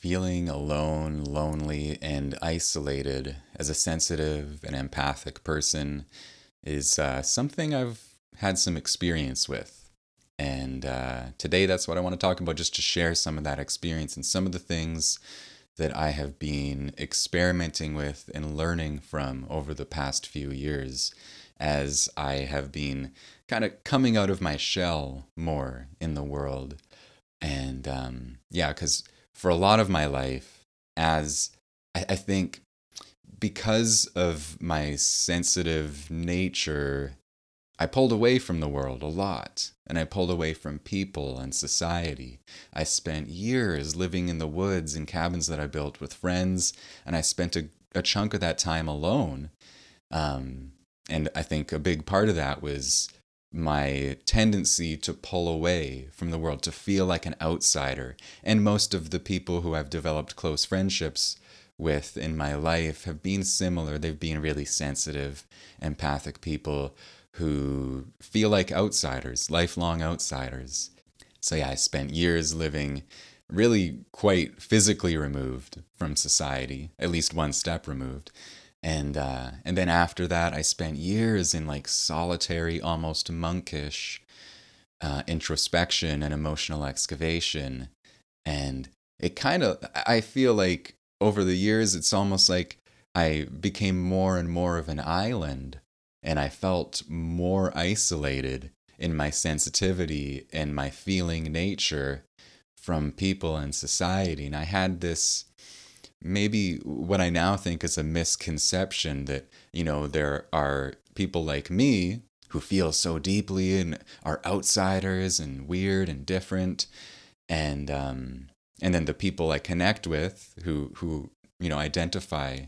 feeling alone, lonely, and isolated as a sensitive and empathic person is uh, something I've had some experience with. And uh, today, that's what I want to talk about, just to share some of that experience and some of the things that I have been experimenting with and learning from over the past few years as I have been kind of coming out of my shell more in the world. And um, yeah, because for a lot of my life, as I, I think because of my sensitive nature, I pulled away from the world a lot, and I pulled away from people and society. I spent years living in the woods in cabins that I built with friends, and I spent a, a chunk of that time alone. Um, and I think a big part of that was my tendency to pull away from the world, to feel like an outsider. And most of the people who I've developed close friendships with in my life have been similar. They've been really sensitive, empathic people who feel like outsiders, lifelong outsiders. So, yeah, I spent years living really quite physically removed from society, at least one step removed and uh, and then after that i spent years in like solitary almost monkish uh, introspection and emotional excavation. And it kind of i feel like over the years it's almost like i became more and more of an island and i felt more isolated in my sensitivity and my feeling nature from people and society. And i had this maybe what I now think is a misconception that, you know, there are people like me who feel so deeply and are outsiders and weird and different. And, um, and then the people I connect with who, who, you know, identify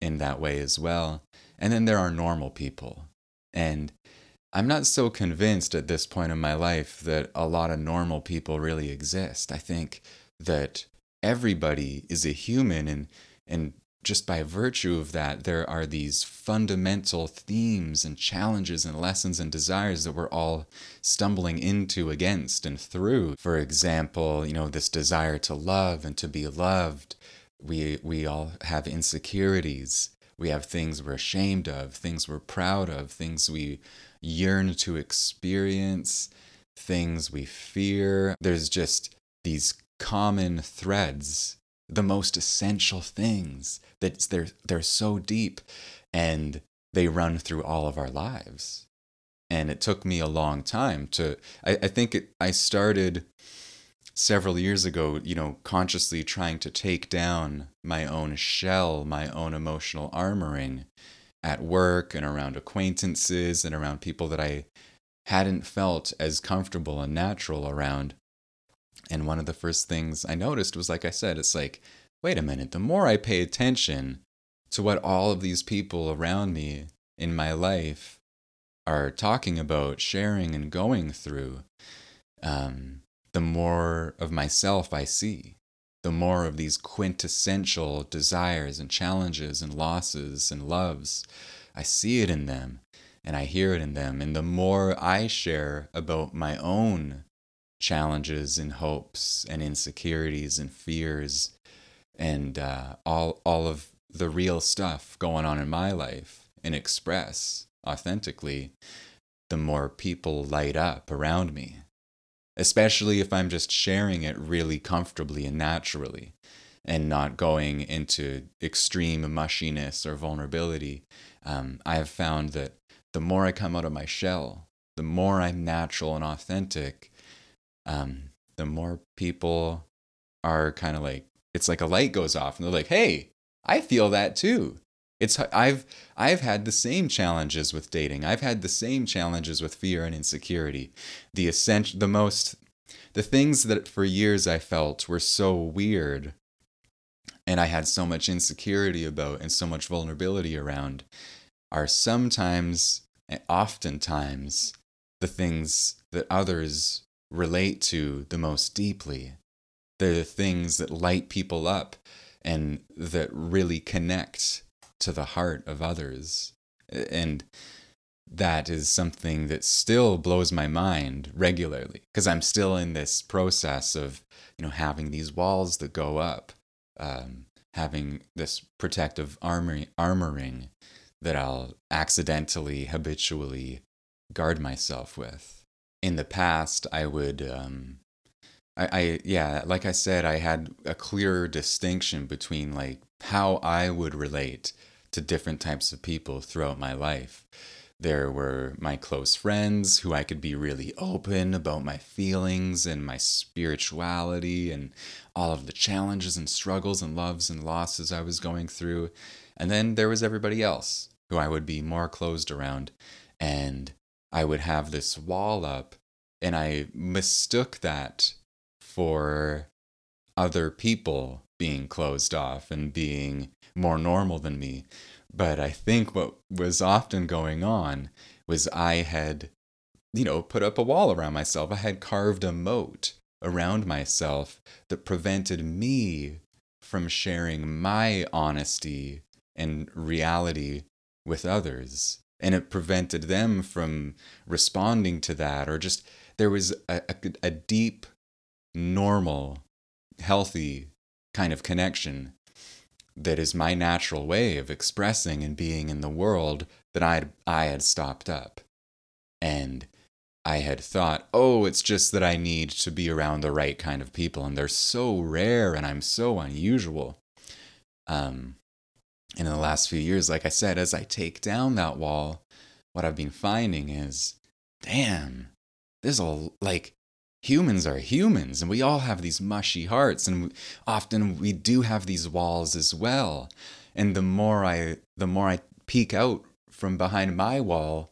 in that way as well. And then there are normal people. And I'm not so convinced at this point in my life that a lot of normal people really exist. I think that everybody is a human and and just by virtue of that there are these fundamental themes and challenges and lessons and desires that we're all stumbling into against and through. For example you know this desire to love and to be loved. We we all have insecurities. We have things we're ashamed of things we're proud of things we yearn to experience things we fear. There's just these common threads, the most essential things that they're they're so deep and they run through all of our lives. And it took me a long time to I, I think it, I started several years ago, you know, consciously trying to take down my own shell, my own emotional armoring at work and around acquaintances and around people that I hadn't felt as comfortable and natural around. And one of the first things I noticed was, like I said, it's like, wait a minute, the more I pay attention to what all of these people around me in my life are talking about, sharing, and going through, um, the more of myself I see, the more of these quintessential desires and challenges and losses and loves. I see it in them and I hear it in them. And the more I share about my own challenges and hopes and insecurities and fears and uh, all all of the real stuff going on in my life and express authentically, the more people light up around me. Especially if I'm just sharing it really comfortably and naturally and not going into extreme mushiness or vulnerability. Um, I have found that the more I come out of my shell, the more I'm natural and authentic, um, the more people are kind of like, it's like a light goes off and they're like, hey, I feel that too. It's I've I've had the same challenges with dating. I've had the same challenges with fear and insecurity. The essential the most the things that for years I felt were so weird and I had so much insecurity about and so much vulnerability around are sometimes oftentimes the things that others relate to the most deeply. They're the things that light people up and that really connect to the heart of others. And that is something that still blows my mind regularly because I'm still in this process of, you know, having these walls that go up, um, having this protective armor, armoring that I'll accidentally, habitually guard myself with. In the past, I would, um, I, I, yeah, like I said, I had a clearer distinction between like how I would relate to different types of people throughout my life. There were my close friends who I could be really open about my feelings and my spirituality and all of the challenges and struggles and loves and losses I was going through. And then there was everybody else who I would be more closed around. And I would have this wall up, and I mistook that for other people being closed off and being more normal than me. But I think what was often going on was I had, you know, put up a wall around myself. I had carved a moat around myself that prevented me from sharing my honesty and reality with others. And it prevented them from responding to that, or just there was a, a, a deep, normal, healthy kind of connection that is my natural way of expressing and being in the world that I I had stopped up. And I had thought, oh, it's just that I need to be around the right kind of people, and they're so rare, and I'm so unusual. Um, and in the last few years, like I said, as I take down that wall, what I've been finding is, damn, there's a like humans are humans and we all have these mushy hearts and often we do have these walls as well. And the more i the more i peek out from behind my wall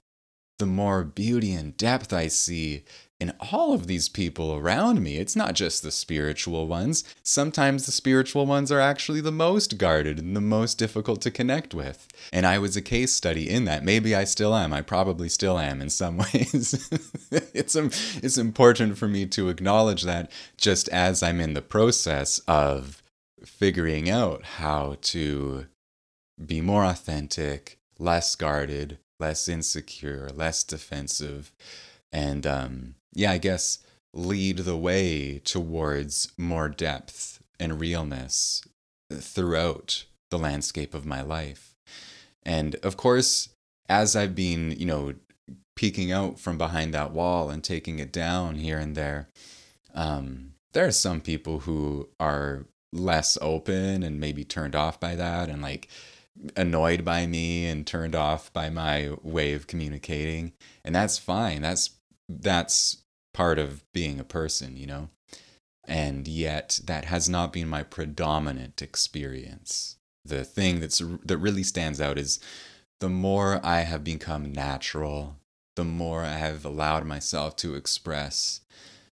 the more beauty and depth i see in all of these people around me. It's not just the spiritual ones. Sometimes the spiritual ones are actually the most guarded and the most difficult to connect with. And I was a case study in that. Maybe I still am. I probably still am in some ways. it's it's important for me to acknowledge that just as I'm in the process of figuring out how to be more authentic, less guarded, less insecure, less defensive, and um, yeah, I guess lead the way towards more depth and realness throughout the landscape of my life. And of course, as I've been, you know, peeking out from behind that wall and taking it down here and there, um, there are some people who are less open and maybe turned off by that and like annoyed by me and turned off by my way of communicating. And that's fine. That's that's part of being a person, you know? And yet that has not been my predominant experience. The thing that's that really stands out is the more I have become natural, the more I have allowed myself to express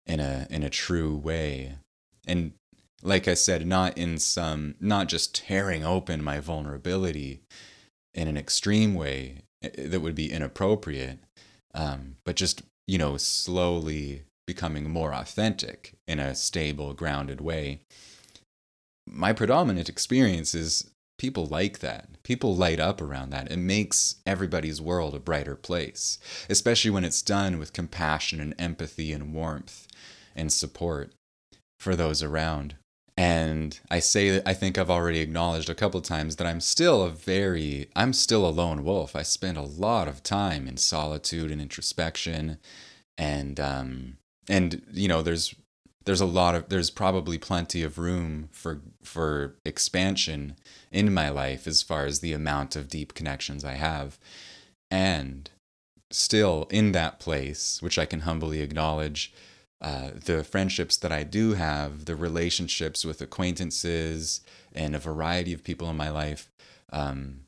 in a in a true way. And like I said, not in some not just tearing open my vulnerability in an extreme way eh, that would be inappropriate, um, but just you know, slowly becoming more authentic in a stable, grounded way. My predominant experience is people like that. People light up around that. It makes everybody's world a brighter place, especially when it's done with compassion and empathy and warmth and support for those around. And I say that I think I've already acknowledged a couple times that I'm still a very, I'm still a lone wolf. I spend a lot of time in solitude and introspection. And, um, and, you know, there's, there's a lot of, there's probably plenty of room for, for expansion in my life as far as the amount of deep connections I have. And still in that place, which I can humbly acknowledge, uh, the friendships that I do have, the relationships with acquaintances and a variety of people in my life, um,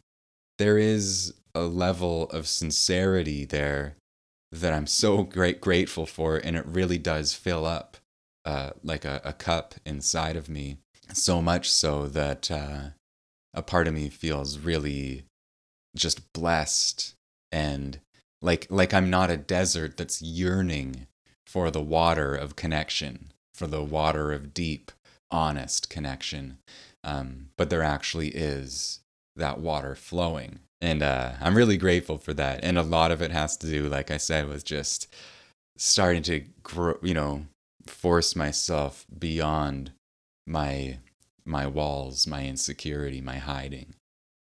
there is a level of sincerity there that I'm so great grateful for, and it really does fill up uh, like a, a, cup inside of me. So much so that uh, a part of me feels really just blessed and like like I'm not a desert that's yearning for the water of connection, for the water of deep, honest connection. Um, but there actually is that water flowing And uh, I'm really grateful for that. And a lot of it has to do, like I said, with just starting to grow, you know, force myself beyond my my walls, my insecurity, my hiding.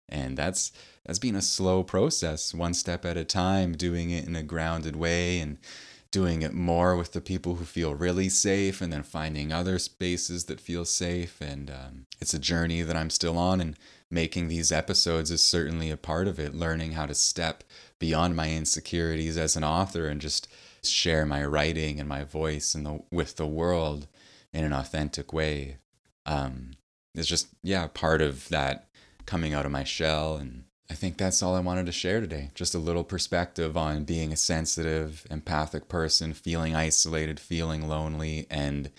And that's that's been a slow process, one step at a time, doing it in a grounded way and doing it more with the people who feel really safe and then finding other spaces that feel safe. And um, it's a journey that I'm still on. And making these episodes is certainly a part of it, learning how to step beyond my insecurities as an author and just share my writing and my voice and the, with the world in an authentic way. Um, it's just, yeah, part of that coming out of my shell and I think that's all I wanted to share today. Just a little perspective on being a sensitive, empathic person, feeling isolated, feeling lonely. And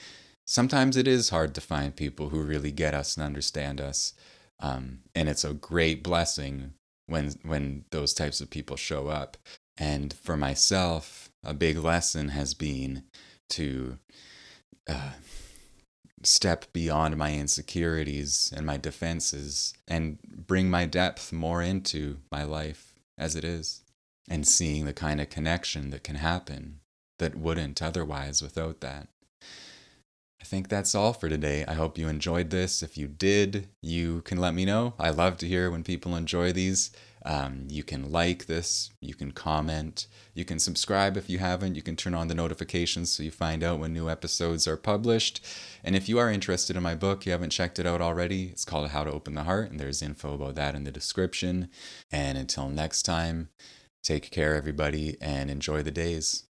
sometimes it is hard to find people who really get us and understand us. Um, and it's a great blessing when when those types of people show up. And for myself, a big lesson has been to step beyond my insecurities and my defenses and bring my depth more into my life as it is and seeing the kind of connection that can happen that wouldn't otherwise without that. I think that's all for today. I hope you enjoyed this. If you did, you can let me know. I love to hear when people enjoy these. Um, you can like this, you can comment, you can subscribe if you haven't, you can turn on the notifications so you find out when new episodes are published. And if you are interested in my book, you haven't checked it out already, it's called How to Open the Heart, and there's info about that in the description. And until next time, take care, everybody, and enjoy the days.